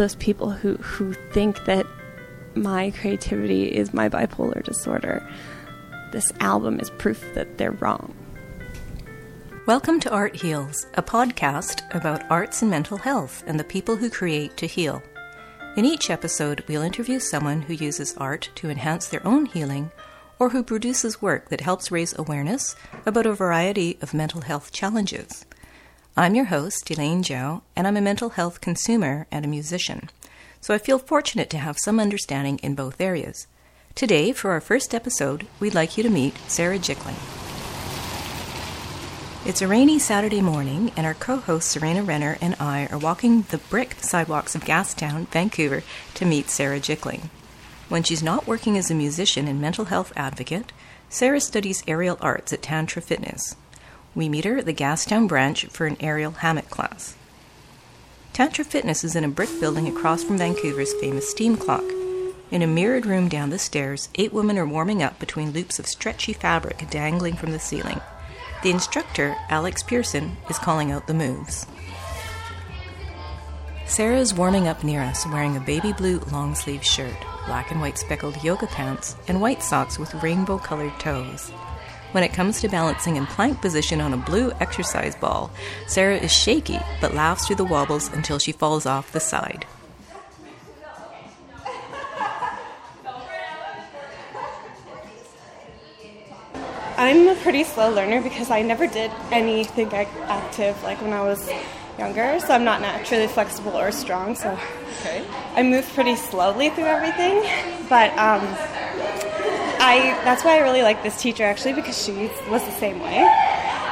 those people who, who think that my creativity is my bipolar disorder, this album is proof that they're wrong. Welcome to Art Heals, a podcast about arts and mental health and the people who create to heal. In each episode, we'll interview someone who uses art to enhance their own healing or who produces work that helps raise awareness about a variety of mental health challenges. I'm your host, Elaine Zhao, and I'm a mental health consumer and a musician, so I feel fortunate to have some understanding in both areas. Today, for our first episode, we'd like you to meet Sarah Jickling. It's a rainy Saturday morning, and our co host Serena Renner and I are walking the brick sidewalks of Gastown, Vancouver, to meet Sarah Jickling. When she's not working as a musician and mental health advocate, Sarah studies aerial arts at Tantra Fitness. We meet her at the Gastown branch for an aerial hammock class. Tantra Fitness is in a brick building across from Vancouver's famous steam clock. In a mirrored room down the stairs, eight women are warming up between loops of stretchy fabric dangling from the ceiling. The instructor, Alex Pearson, is calling out the moves. Sarah is warming up near us wearing a baby blue long sleeve shirt, black and white speckled yoga pants, and white socks with rainbow colored toes. When it comes to balancing in plank position on a blue exercise ball, Sarah is shaky but laughs through the wobbles until she falls off the side. I'm a pretty slow learner because I never did anything active like when I was younger, so I'm not naturally flexible or strong. So okay. I move pretty slowly through everything, but um, I that's why I really like this teacher actually because she was the same way.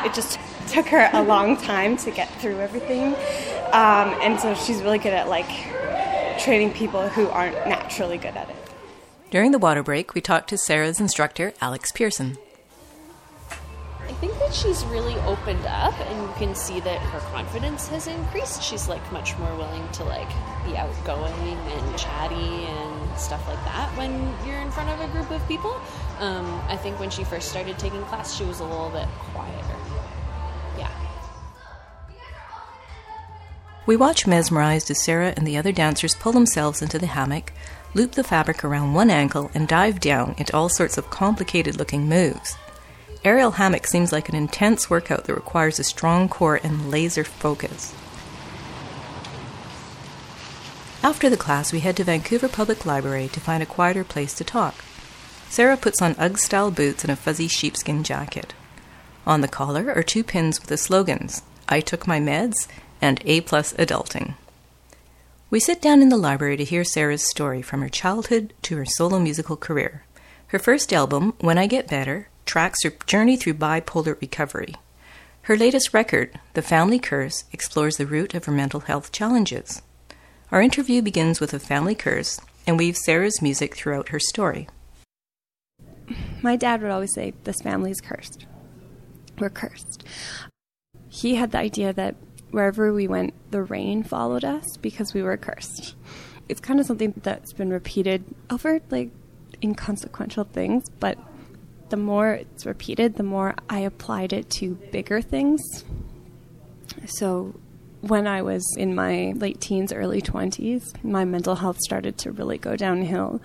It just took her a long time to get through everything, um, and so she's really good at like training people who aren't naturally good at it. During the water break, we talked to Sarah's instructor, Alex Pearson. I think that she's really opened up, and you can see that her confidence has increased. She's like much more willing to like be outgoing and chatty and stuff like that when you're in front of a group of people. Um, I think when she first started taking class, she was a little bit quieter. Yeah. We watch mesmerized as Sarah and the other dancers pull themselves into the hammock, loop the fabric around one ankle, and dive down into all sorts of complicated looking moves. Aerial hammock seems like an intense workout that requires a strong core and laser focus. After the class, we head to Vancouver Public Library to find a quieter place to talk. Sarah puts on Ugg style boots and a fuzzy sheepskin jacket. On the collar are two pins with the slogans I took my meds and A plus adulting. We sit down in the library to hear Sarah's story from her childhood to her solo musical career. Her first album, When I Get Better, tracks her journey through bipolar recovery. Her latest record, The Family Curse, explores the root of her mental health challenges. Our interview begins with a family curse and weaves Sarah's music throughout her story. My dad would always say, This family's cursed. We're cursed. He had the idea that wherever we went, the rain followed us because we were cursed. It's kind of something that's been repeated over like inconsequential things, but the more it's repeated, the more I applied it to bigger things. So when I was in my late teens, early 20s, my mental health started to really go downhill.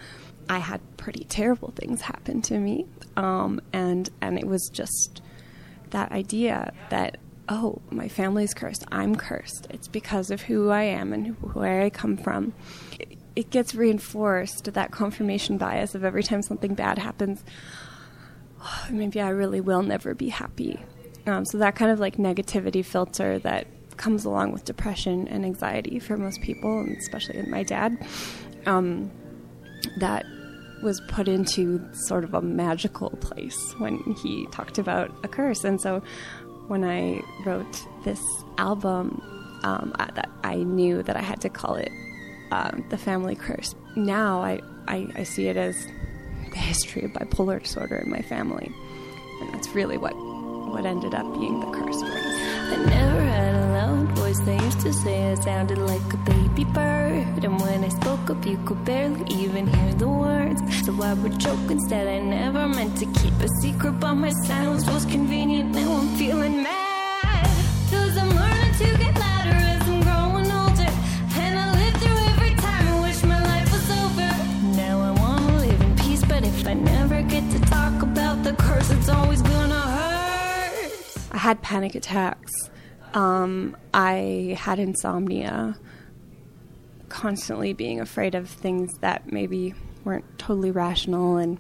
I had pretty terrible things happen to me. Um, and, and it was just that idea that, oh, my family's cursed. I'm cursed. It's because of who I am and where I come from. It, it gets reinforced, that confirmation bias of every time something bad happens, oh, maybe I really will never be happy. Um, so that kind of like negativity filter that comes along with depression and anxiety for most people, and especially my dad, um, that was put into sort of a magical place when he talked about a curse. And so when I wrote this album, um, I, I knew that I had to call it um, The Family Curse. Now I, I, I see it as the history of bipolar disorder in my family. And that's really what, what ended up being the curse for us sayers to say I sounded like a baby bird. And when I spoke up, you could barely even hear the words. So I would choke instead. I never meant to keep a secret, but my silence was convenient. Now I'm feeling mad. I'm learning to get louder as I'm growing older. And I live through every time I wish my life was over. Now I wanna live in peace, but if I never get to talk about the curse, it's always gonna hurt. I had panic attacks. Um, I had insomnia, constantly being afraid of things that maybe weren't totally rational, and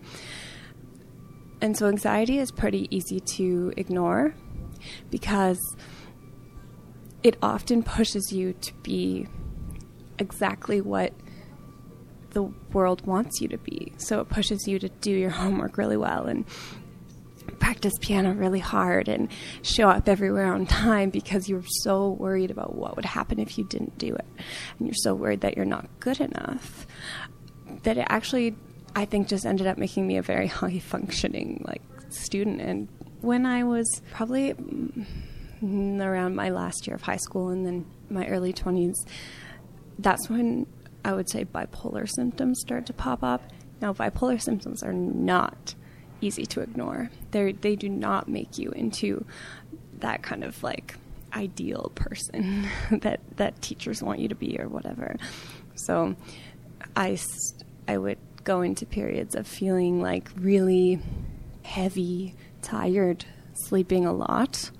and so anxiety is pretty easy to ignore because it often pushes you to be exactly what the world wants you to be. So it pushes you to do your homework really well and practice piano really hard and show up everywhere on time because you're so worried about what would happen if you didn't do it. And you're so worried that you're not good enough that it actually I think just ended up making me a very high functioning like student and when I was probably mm, around my last year of high school and then my early 20s that's when I would say bipolar symptoms start to pop up. Now, bipolar symptoms are not easy to ignore. They they do not make you into that kind of like ideal person that that teachers want you to be or whatever. So, I I would go into periods of feeling like really heavy, tired, sleeping a lot,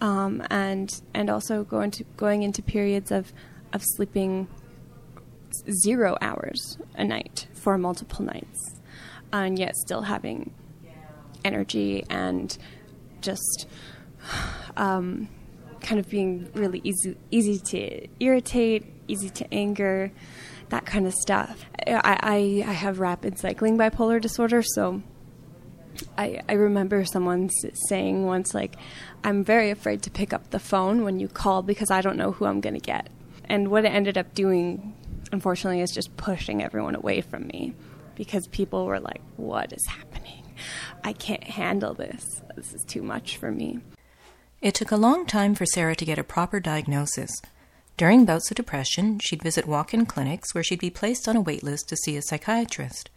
um, and and also go into going into periods of of sleeping zero hours a night for multiple nights, and yet still having energy and just um, kind of being really easy easy to irritate, easy to anger, that kind of stuff. I, I, I have rapid cycling bipolar disorder, so I, I remember someone saying once, like, I'm very afraid to pick up the phone when you call because I don't know who I'm going to get. And what it ended up doing unfortunately, is just pushing everyone away from me because people were like, What is happening? I can't handle this. This is too much for me. It took a long time for Sarah to get a proper diagnosis. During bouts of depression, she'd visit walk in clinics where she'd be placed on a wait list to see a psychiatrist.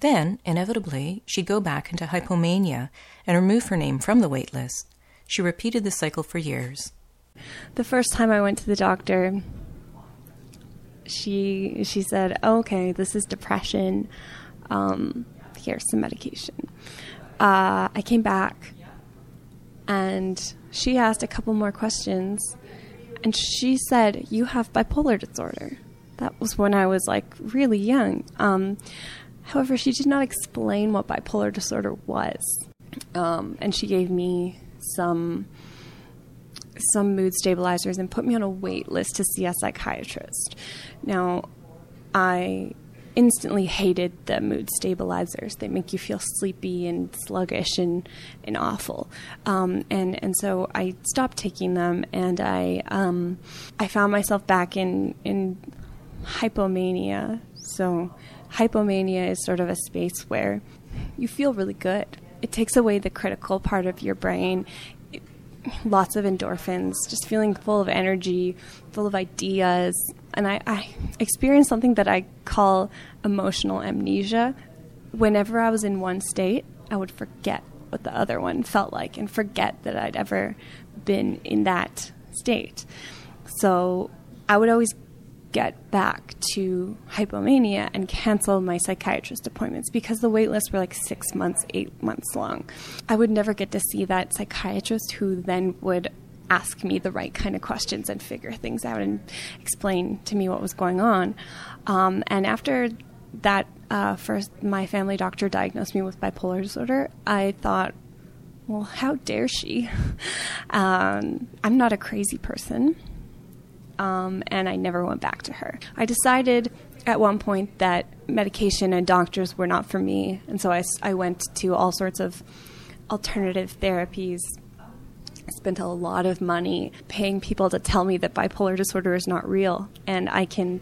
Then, inevitably, she'd go back into hypomania and remove her name from the wait list. She repeated the cycle for years. The first time I went to the doctor, she she said, oh, "Okay, this is depression. Um, here's some medication." Uh, I came back, and she asked a couple more questions, and she said, "You have bipolar disorder." That was when I was like really young. Um, however, she did not explain what bipolar disorder was, um, and she gave me some some mood stabilizers and put me on a wait list to see a psychiatrist. Now, I instantly hated the mood stabilizers. They make you feel sleepy and sluggish and, and awful. Um, and, and so I stopped taking them and I, um, I found myself back in, in hypomania. So, hypomania is sort of a space where you feel really good. It takes away the critical part of your brain lots of endorphins, just feeling full of energy, full of ideas. And I, I experienced something that I call emotional amnesia. Whenever I was in one state, I would forget what the other one felt like and forget that I'd ever been in that state. So I would always get back to hypomania and cancel my psychiatrist appointments because the wait lists were like six months, eight months long. I would never get to see that psychiatrist who then would ask me the right kind of questions and figure things out and explain to me what was going on. Um, and after that, uh, first my family doctor diagnosed me with bipolar disorder, I thought, well, how dare she? Um, I'm not a crazy person um, and I never went back to her. I decided at one point that medication and doctors were not for me, and so I, I went to all sorts of alternative therapies. Spent a lot of money paying people to tell me that bipolar disorder is not real, and I can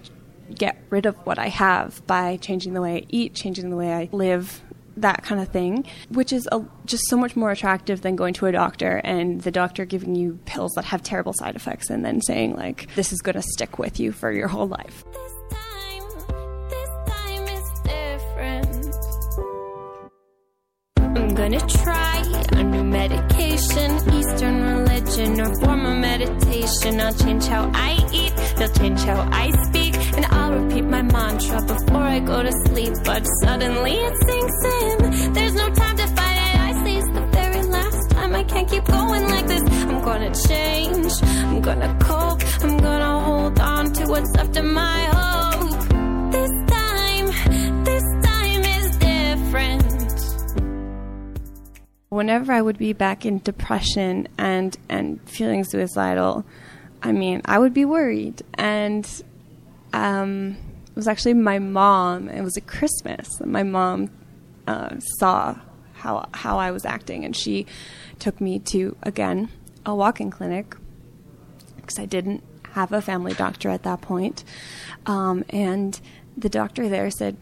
get rid of what I have by changing the way I eat, changing the way I live, that kind of thing, which is a, just so much more attractive than going to a doctor and the doctor giving you pills that have terrible side effects and then saying, like, this is going to stick with you for your whole life. Gonna try a new medication, Eastern religion, or form of meditation. I'll change how I eat, they'll change how I speak, and I'll repeat my mantra before I go to sleep. But suddenly it sinks in. There's no time to fight it. I see it's the very last time I can't keep going like this. I'm gonna change, I'm gonna cope, I'm gonna hold on to what's left of my hope. Whenever I would be back in depression and and feeling suicidal, I mean, I would be worried. And um, it was actually my mom. It was a Christmas. My mom uh, saw how how I was acting, and she took me to again a walk-in clinic because I didn't have a family doctor at that point. Um, and the doctor there said,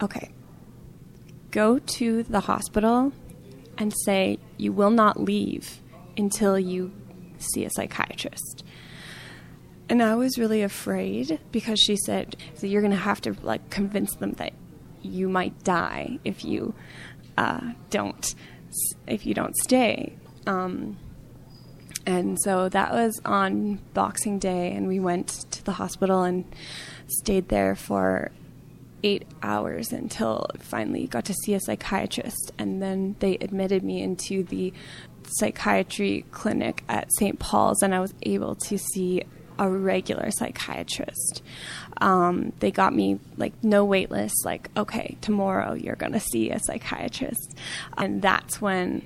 "Okay, go to the hospital and say you will not leave until you see a psychiatrist." And I was really afraid because she said, so "You're going to have to like convince them that you might die if you uh, don't if you don't stay." Um, and so that was on Boxing Day, and we went to the hospital and stayed there for eight hours until finally got to see a psychiatrist. And then they admitted me into the psychiatry clinic at St. Paul's, and I was able to see a regular psychiatrist. Um, they got me like no wait list, like, okay, tomorrow you're going to see a psychiatrist. And that's when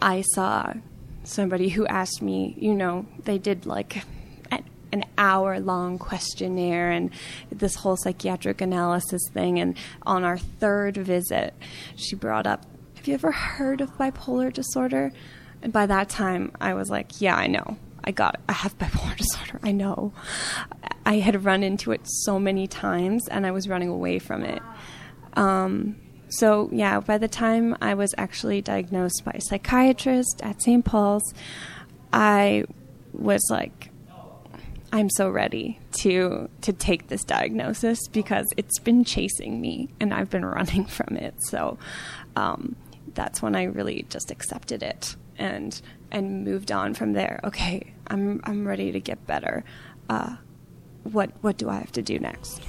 I saw somebody who asked me, you know, they did like an hour long questionnaire and this whole psychiatric analysis thing. And on our third visit, she brought up, Have you ever heard of bipolar disorder? And by that time, I was like, Yeah, I know. I got it. I have bipolar disorder. I know. I had run into it so many times and I was running away from it. Um, so, yeah, by the time I was actually diagnosed by a psychiatrist at St. Paul's, I was like, I'm so ready to to take this diagnosis because it's been chasing me and I've been running from it. So um, that's when I really just accepted it and and moved on from there. Okay, I'm I'm ready to get better. Uh, what what do I have to do next?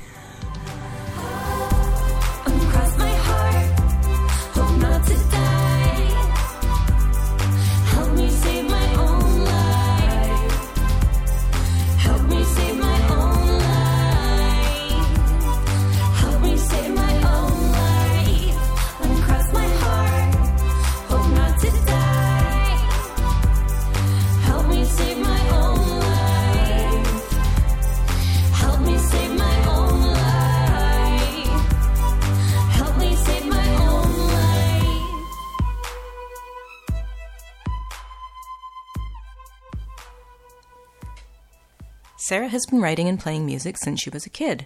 Sarah has been writing and playing music since she was a kid,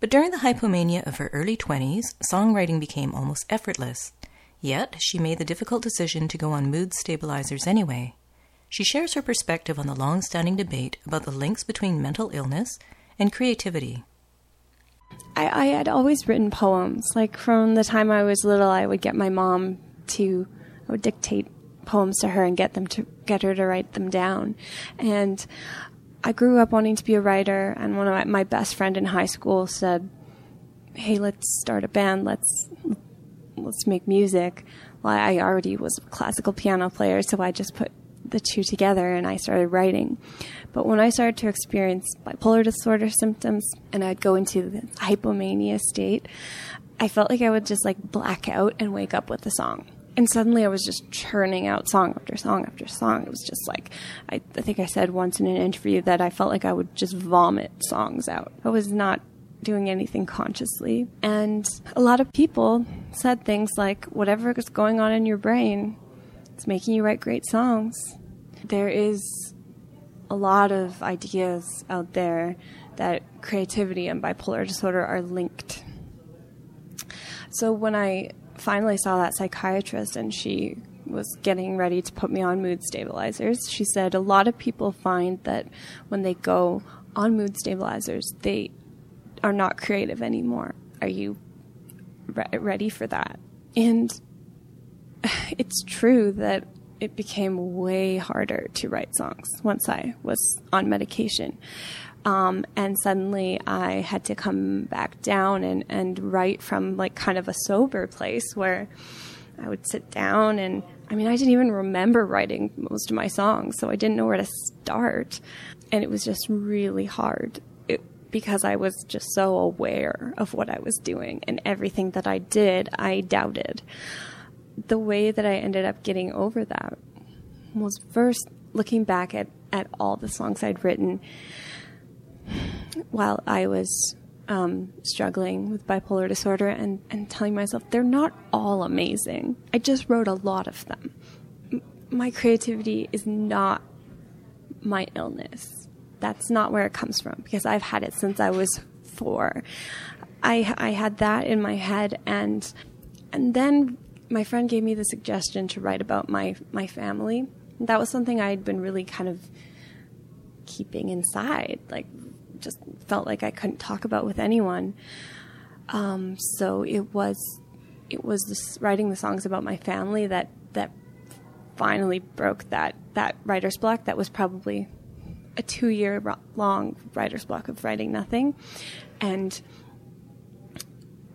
but during the hypomania of her early 20s, songwriting became almost effortless. Yet, she made the difficult decision to go on mood stabilizers anyway. She shares her perspective on the long standing debate about the links between mental illness and creativity. I, I had always written poems. Like from the time I was little, I would get my mom to, I would dictate poems to her and get them to get her to write them down. And I grew up wanting to be a writer. And one of my, my best friend in high school said, "Hey, let's start a band. Let's let's make music." Well, I already was a classical piano player, so I just put the two together and I started writing. But when I started to experience bipolar disorder symptoms and I'd go into hypomania state, I felt like I would just like black out and wake up with a song. And suddenly I was just churning out song after song after song. It was just like, I, I think I said once in an interview that I felt like I would just vomit songs out. I was not doing anything consciously. And a lot of people said things like, whatever is going on in your brain, it's making you write great songs. There is a lot of ideas out there that creativity and bipolar disorder are linked. So when I finally saw that psychiatrist and she was getting ready to put me on mood stabilizers, she said a lot of people find that when they go on mood stabilizers, they are not creative anymore. Are you re- ready for that? And it's true that it became way harder to write songs once I was on medication. Um, and suddenly I had to come back down and, and write from like kind of a sober place where I would sit down and I mean, I didn't even remember writing most of my songs, so I didn't know where to start. And it was just really hard it, because I was just so aware of what I was doing and everything that I did, I doubted. The way that I ended up getting over that was first looking back at, at all the songs I'd written while I was um, struggling with bipolar disorder and, and telling myself they're not all amazing. I just wrote a lot of them. M- my creativity is not my illness. That's not where it comes from because I've had it since I was four. I, I had that in my head and and then my friend gave me the suggestion to write about my my family. That was something I'd been really kind of keeping inside, like just felt like I couldn't talk about with anyone. Um, so it was it was this, writing the songs about my family that that finally broke that that writer's block. That was probably a two year long writer's block of writing nothing, and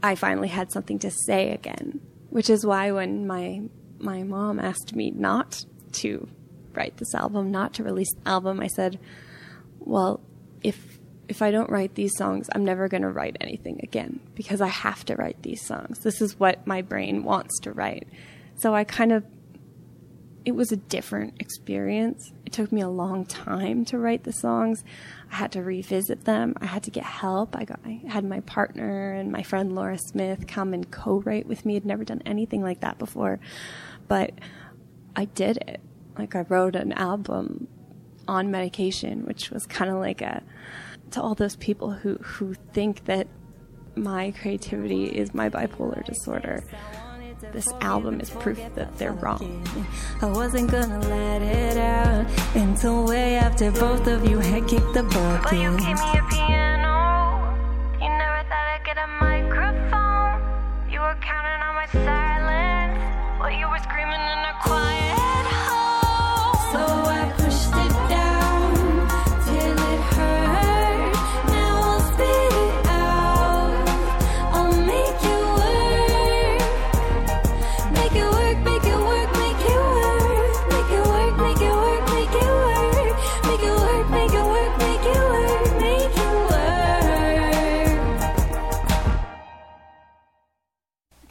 I finally had something to say again. Which is why when my my mom asked me not to write this album, not to release album, I said, "Well, if if I don't write these songs, I'm never going to write anything again because I have to write these songs. This is what my brain wants to write. So I kind of, it was a different experience. It took me a long time to write the songs. I had to revisit them. I had to get help. I got, I had my partner and my friend Laura Smith come and co-write with me. I'd never done anything like that before, but I did it. Like I wrote an album on medication, which was kind of like a, to all those people who, who think that my creativity is my bipolar disorder. This album is proof that they're wrong. I wasn't gonna let it out until way after both of you had kicked the bucket.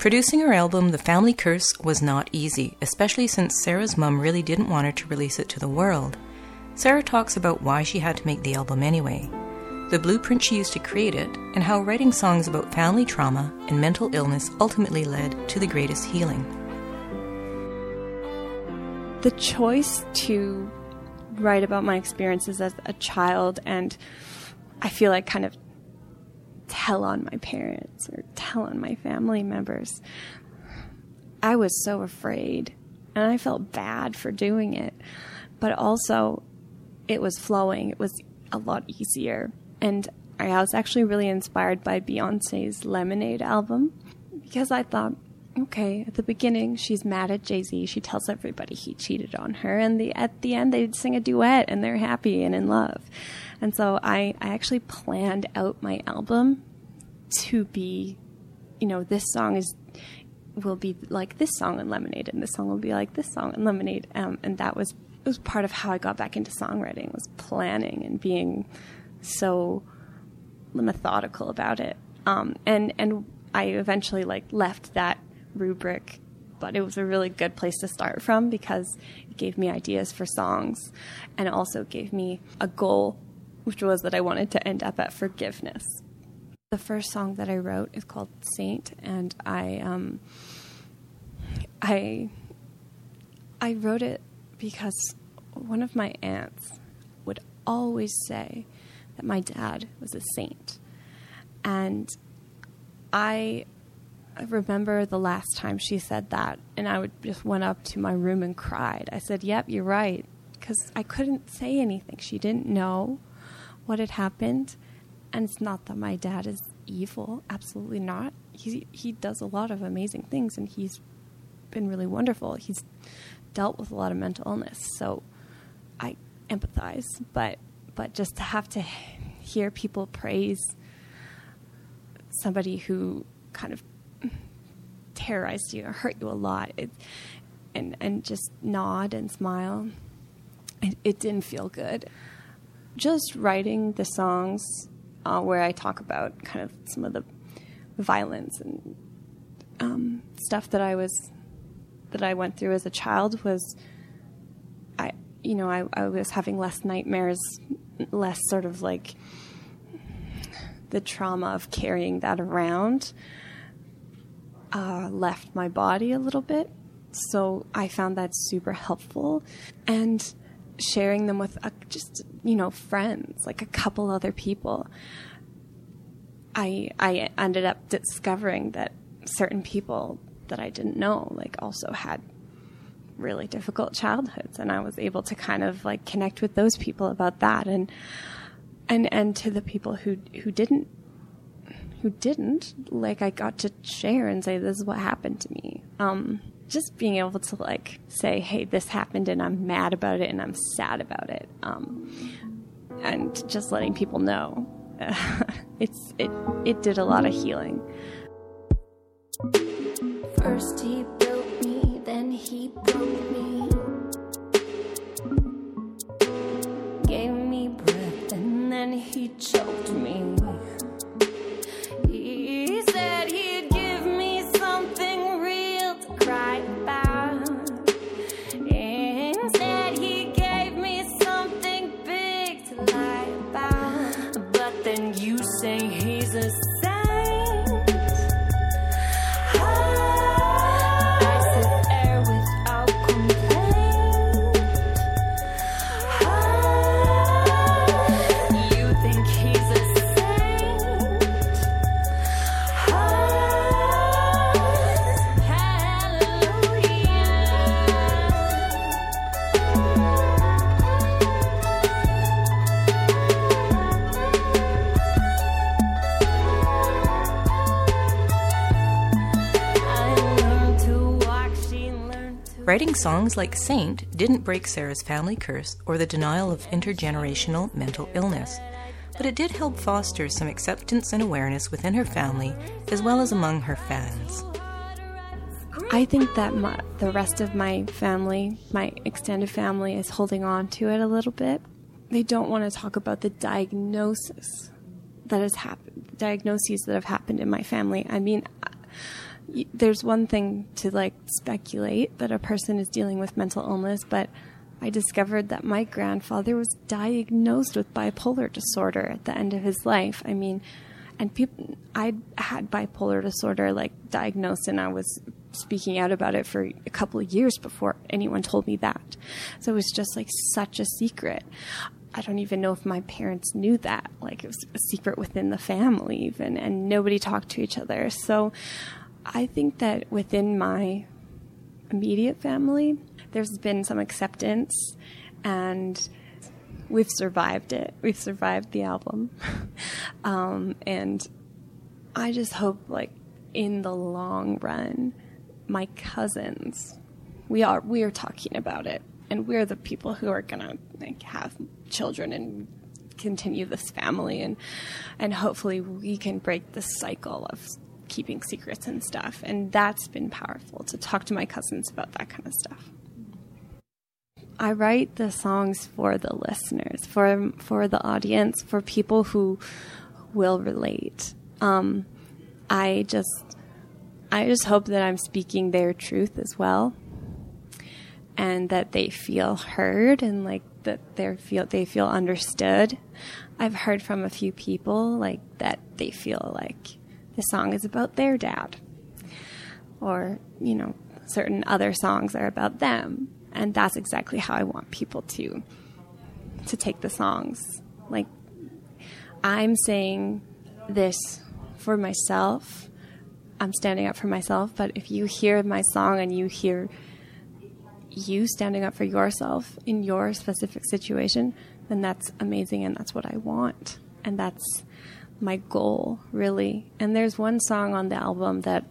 Producing her album, The Family Curse, was not easy, especially since Sarah's mum really didn't want her to release it to the world. Sarah talks about why she had to make the album anyway, the blueprint she used to create it, and how writing songs about family trauma and mental illness ultimately led to the greatest healing. the choice to write about my experiences as a child and I feel like kind of tell on my parents or tell on my family members. I was so afraid and I felt bad for doing it, but also it was flowing. It was a lot easier. And I was actually really inspired by Beyonce's Lemonade album because I thought, okay, at the beginning she's mad at Jay Z. She tells everybody he cheated on her, and the at the end they sing a duet and they're happy and in love. And so I, I actually planned out my album to be, you know, this song is will be like this song in Lemonade, and this song will be like this song in Lemonade. Um, and that was was part of how I got back into songwriting was planning and being so methodical about it. Um, and and I eventually like left that rubric, but it was a really good place to start from because it gave me ideas for songs, and it also gave me a goal, which was that I wanted to end up at forgiveness. The first song that I wrote is called Saint, and I um, I I wrote it because one of my aunts would always say that my dad was a saint. And I I remember the last time she said that, and I would just went up to my room and cried. I said, "Yep, you're right," because I couldn't say anything. She didn't know what had happened, and it's not that my dad is evil. Absolutely not. He he does a lot of amazing things, and he's been really wonderful. He's dealt with a lot of mental illness, so I empathize. But but just to have to hear people praise somebody who kind of terrorized you or hurt you a lot, it, and and just nod and smile. It, it didn't feel good. Just writing the songs uh, where I talk about kind of some of the violence and um, stuff that I was that I went through as a child was I you know I, I was having less nightmares less sort of like the trauma of carrying that around uh, left my body a little bit. So I found that super helpful. And sharing them with uh, just you know friends like a couple other people I I ended up discovering that certain people that I didn't know like also had really difficult childhoods. And I was able to kind of like connect with those people about that. And and and to the people who who didn't who didn't like I got to share and say this is what happened to me um just being able to like say hey this happened and I'm mad about it and I'm sad about it um and just letting people know it's it it did a lot of healing First he built me, then he broke me. Gave me breath, and then he choked me. Say Writing songs like Saint didn't break Sarah's family curse or the denial of intergenerational mental illness, but it did help foster some acceptance and awareness within her family as well as among her fans. I think that my, the rest of my family, my extended family, is holding on to it a little bit. They don't want to talk about the diagnosis that has happened, diagnoses that have happened in my family. I mean, there's one thing to like speculate that a person is dealing with mental illness, but I discovered that my grandfather was diagnosed with bipolar disorder at the end of his life. I mean, and people, I had bipolar disorder like diagnosed, and I was speaking out about it for a couple of years before anyone told me that. So it was just like such a secret. I don't even know if my parents knew that. Like it was a secret within the family, even, and nobody talked to each other. So I think that within my immediate family, there's been some acceptance and we've survived it. We've survived the album. um, and I just hope, like, in the long run, my cousins, we are, we are talking about it. And we're the people who are going to like, have children and continue this family. And, and hopefully we can break the cycle of keeping secrets and stuff. And that's been powerful to talk to my cousins about that kind of stuff. I write the songs for the listeners, for for the audience, for people who will relate. Um, I just I just hope that I'm speaking their truth as well, and that they feel heard and like that they feel they feel understood. I've heard from a few people like that they feel like the song is about their dad, or you know certain other songs are about them and that's exactly how I want people to to take the songs. Like I'm saying this for myself. I'm standing up for myself, but if you hear my song and you hear you standing up for yourself in your specific situation, then that's amazing and that's what I want. And that's my goal, really. And there's one song on the album that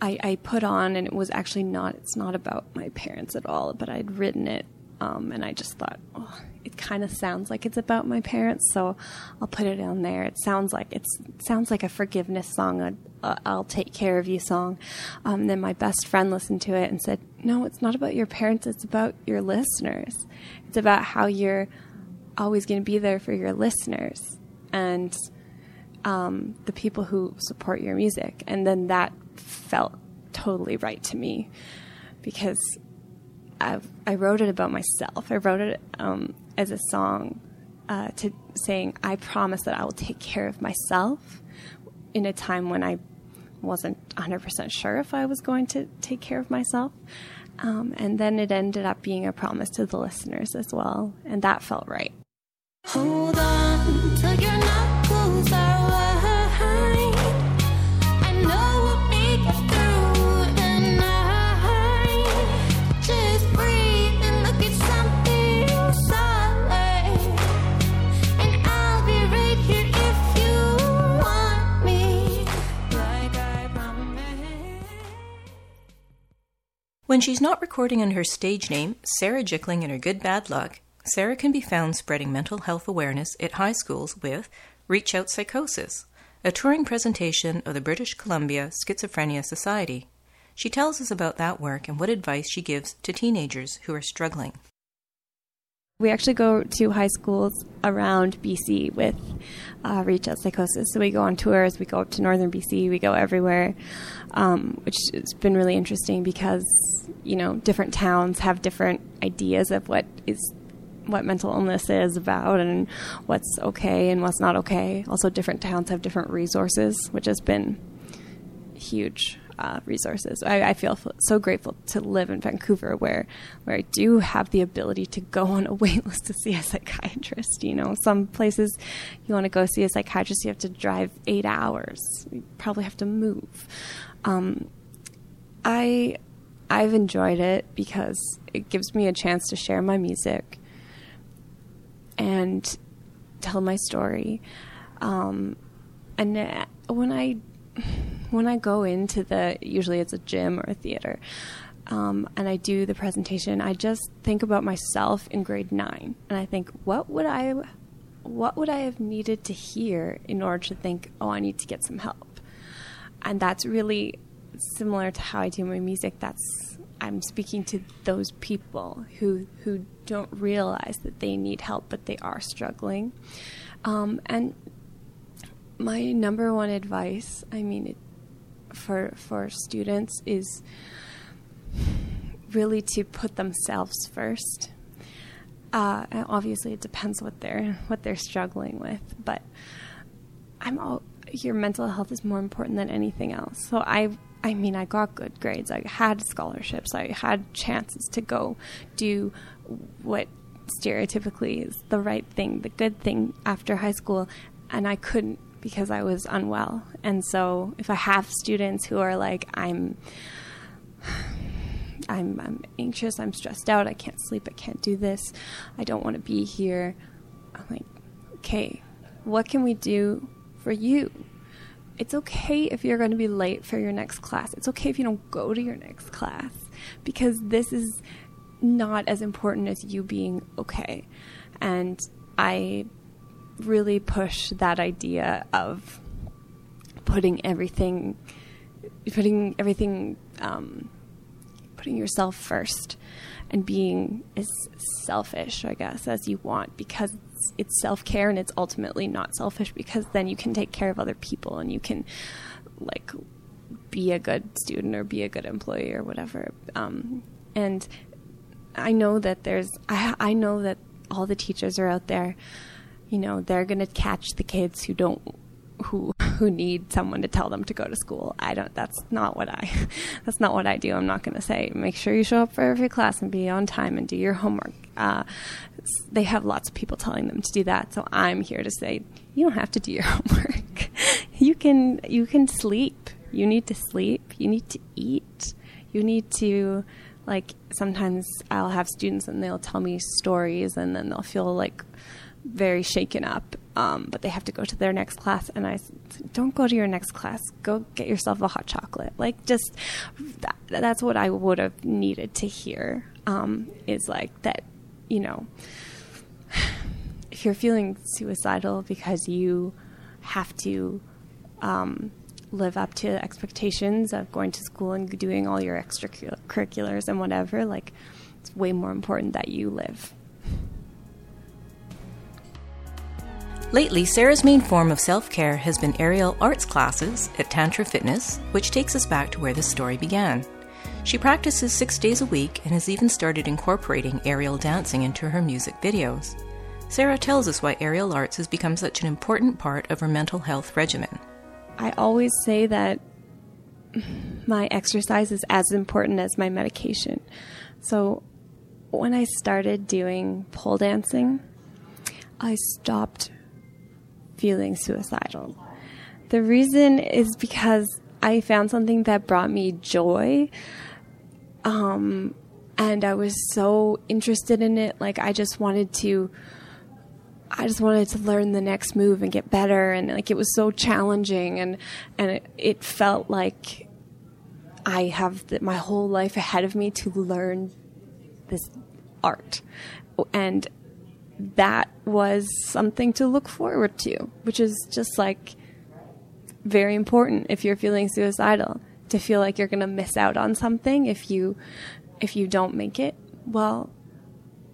I, I put on, and it was actually not. It's not about my parents at all, but I'd written it, um, and I just thought, oh, it kind of sounds like it's about my parents, so I'll put it on there. It sounds like it's it sounds like a forgiveness song, a, uh, I'll take care of you song. Um, then my best friend listened to it and said, No, it's not about your parents, it's about your listeners. It's about how you're always going to be there for your listeners and um, the people who support your music. And then that felt totally right to me because I, I wrote it about myself. I wrote it um, as a song uh, to saying, I promise that I will take care of myself in a time when I wasn't 100% sure if I was going to take care of myself. Um, and then it ended up being a promise to the listeners as well. And that felt right. Hold on till. I know we'll make it through. Just breathe and look at something solid. And I'll be right here if you want me, like I promised. When she's not recording under her stage name, Sarah Jickling and her good bad luck, Sarah can be found spreading mental health awareness at high schools with Reach Out Psychosis, a touring presentation of the British Columbia Schizophrenia Society. She tells us about that work and what advice she gives to teenagers who are struggling. We actually go to high schools around BC with uh, Reach Out Psychosis. So we go on tours, we go up to northern BC, we go everywhere, um, which has been really interesting because, you know, different towns have different ideas of what is what mental illness is about and what's okay and what's not okay. Also, different towns have different resources, which has been huge uh, resources. I, I feel so grateful to live in Vancouver, where where I do have the ability to go on a wait list to see a psychiatrist. You know, some places you want to go see a psychiatrist, you have to drive eight hours. You probably have to move. Um, I I've enjoyed it because it gives me a chance to share my music and tell my story. Um, and uh, when I when I go into the usually it's a gym or a theater, um, and I do the presentation, I just think about myself in grade nine, and I think, what would I, what would I have needed to hear in order to think, oh, I need to get some help, and that's really similar to how I do my music. That's I'm speaking to those people who who don't realize that they need help, but they are struggling, um, and my number one advice, I mean, it, for for students is really to put themselves first. Uh, obviously, it depends what they're what they're struggling with, but I'm all your mental health is more important than anything else. So I I mean, I got good grades. I had scholarships. I had chances to go do what stereotypically is the right thing, the good thing after high school, and I couldn't because I was unwell. And so if I have students who are like, I'm I'm, I'm anxious, I'm stressed out, I can't sleep, I can't do this, I don't want to be here. I'm like, okay, what can we do for you? It's okay if you're going to be late for your next class. It's okay if you don't go to your next class because this is not as important as you being okay. And I really push that idea of putting everything putting everything um, putting yourself first and being as selfish i guess as you want because it's, it's self-care and it's ultimately not selfish because then you can take care of other people and you can like be a good student or be a good employee or whatever. Um, and i know that there's I, I know that all the teachers are out there. You know they're going to catch the kids who don't who who need someone to tell them to go to school. I don't that's not what I that's not what I do. I'm not going to say make sure you show up for every class and be on time and do your homework. Uh, they have lots of people telling them to do that. So I'm here to say you don't have to do your homework. you can you can sleep. You need to sleep. You need to eat. You need to like sometimes I'll have students and they'll tell me stories and then they'll feel like very shaken up, um, but they have to go to their next class. And I said, don't go to your next class. Go get yourself a hot chocolate. Like, just that, that's what I would have needed to hear um, is like that, you know, if you're feeling suicidal because you have to um, live up to expectations of going to school and doing all your extracurriculars and whatever. Like, it's way more important that you live. Lately, Sarah's main form of self care has been aerial arts classes at Tantra Fitness, which takes us back to where this story began. She practices six days a week and has even started incorporating aerial dancing into her music videos. Sarah tells us why aerial arts has become such an important part of her mental health regimen. I always say that my exercise is as important as my medication. So when I started doing pole dancing, I stopped feeling suicidal. The reason is because I found something that brought me joy. Um, and I was so interested in it. Like, I just wanted to. I just wanted to learn the next move and get better, and like it was so challenging, and and it, it felt like I have the, my whole life ahead of me to learn this art, and that was something to look forward to, which is just like very important if you're feeling suicidal to feel like you're going to miss out on something if you if you don't make it. Well,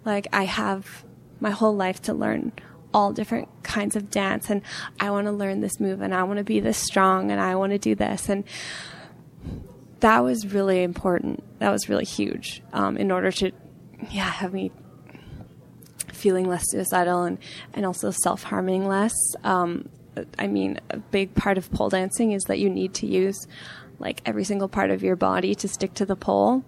like I have my whole life to learn all different kinds of dance and I want to learn this move and I want to be this strong and I want to do this and that was really important. That was really huge um, in order to yeah have me feeling less suicidal and, and also self harming less. Um, I mean, a big part of pole dancing is that you need to use like every single part of your body to stick to the pole.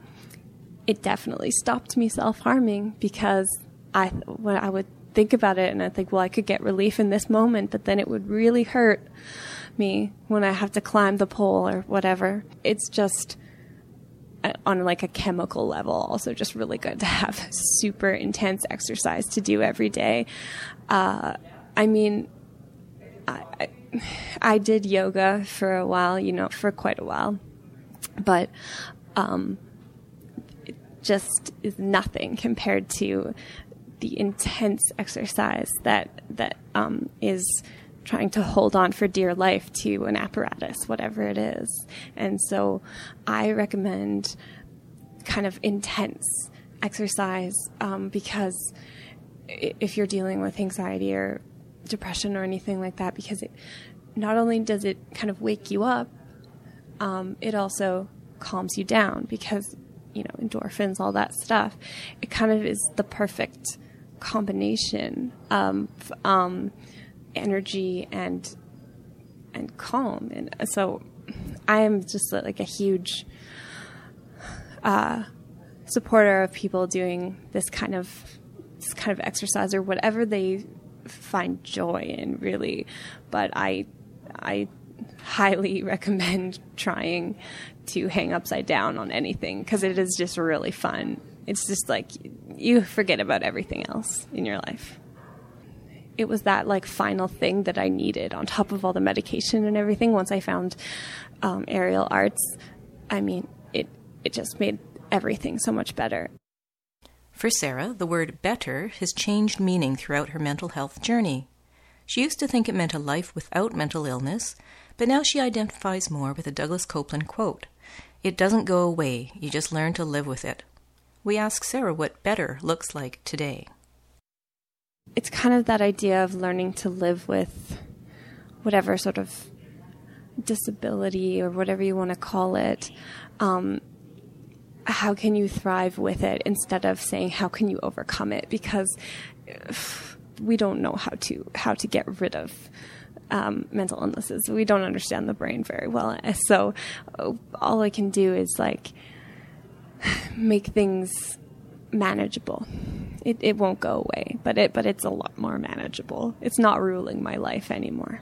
It definitely stopped me self harming because I when I would think about it and I think, well, I could get relief in this moment, but then it would really hurt me when I have to climb the pole or whatever. It's just on like a chemical level. Also just really good to have super intense exercise to do every day. Uh, i mean I, I did yoga for a while you know for quite a while. But um, it just is nothing compared to the intense exercise that that um, is trying to hold on for dear life to an apparatus, whatever it is. And so I recommend kind of intense exercise um, because if you're dealing with anxiety or depression or anything like that, because it not only does it kind of wake you up, um, it also calms you down because you know endorphins, all that stuff. It kind of is the perfect combination of um, energy and and calm. And so I am just like a huge uh, supporter of people doing this kind of this kind of exercise or whatever they find joy in, really. But I I highly recommend trying to hang upside down on anything because it is just really fun. It's just like you forget about everything else in your life it was that like final thing that I needed on top of all the medication and everything. Once I found um, aerial arts, I mean, it it just made everything so much better. For Sarah, the word better has changed meaning throughout her mental health journey. She used to think it meant a life without mental illness, but now she identifies more with a Douglas Coupland quote It doesn't go away, you just learn to live with it. We ask Sarah what better looks like today it's kind of that idea of learning to live with whatever sort of disability or whatever you want to call it. Um, how can you thrive with it instead of saying how can you overcome it? Because we don't know how to how to get rid of um, mental illnesses. We don't understand the brain very well, so uh, all I can do is like make things manageable. It, it won't go away, but it but it's a lot more manageable. It's not ruling my life anymore.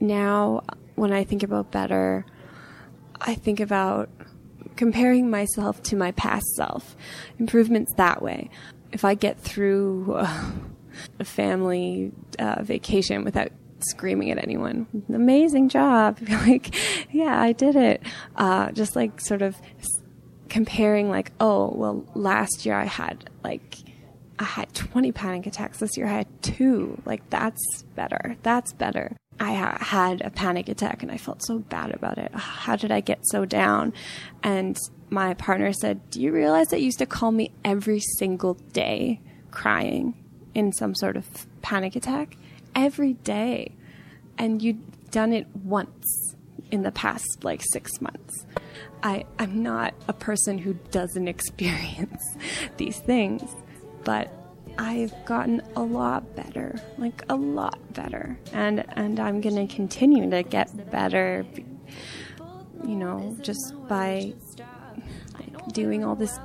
Now, when I think about better, I think about comparing myself to my past self, improvements that way. If I get through a family uh, vacation without screaming at anyone, amazing job, like, yeah, I did it. Uh, just like sort of comparing like, oh, well, last year I had like I had 20 panic attacks. This year I had two. Like that's better. That's better. I ha- had a panic attack and I felt so bad about it. How did I get so down? And my partner said, Do you realize that you used to call me every single day crying in some sort of panic attack? Every day. And you'd done it once in the past like six months. I, I'm not a person who doesn't experience these things, but I've gotten a lot better, like a lot better, and and I'm gonna continue to get better. You know, just by doing all this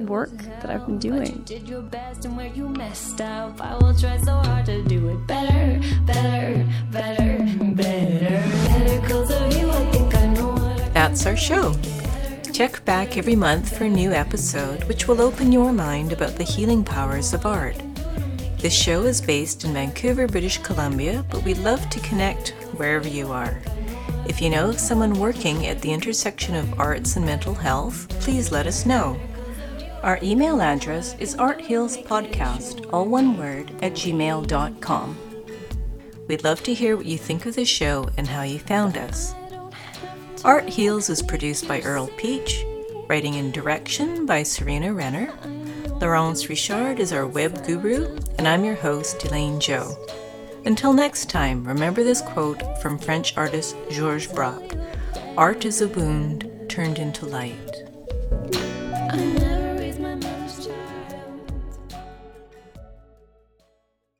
work that I've been doing. Did your best and where you messed up. I will try so hard to do it better, better, better, better, better. Cause of you, That's our show. Check back every month for a new episode which will open your mind about the healing powers of art. This show is based in Vancouver, British Columbia, but we'd love to connect wherever you are. If you know of someone working at the intersection of arts and mental health, please let us know. Our email address is arthealspodcast, all one word, at gmail.com. We'd love to hear what you think of the show and how you found us. Art Heals is produced by Earl Peach, writing and direction by Serena Renner. Laurence Richard is our web guru, and I'm your host, Elaine Joe. Until next time, remember this quote from French artist Georges Braque Art is a wound turned into light.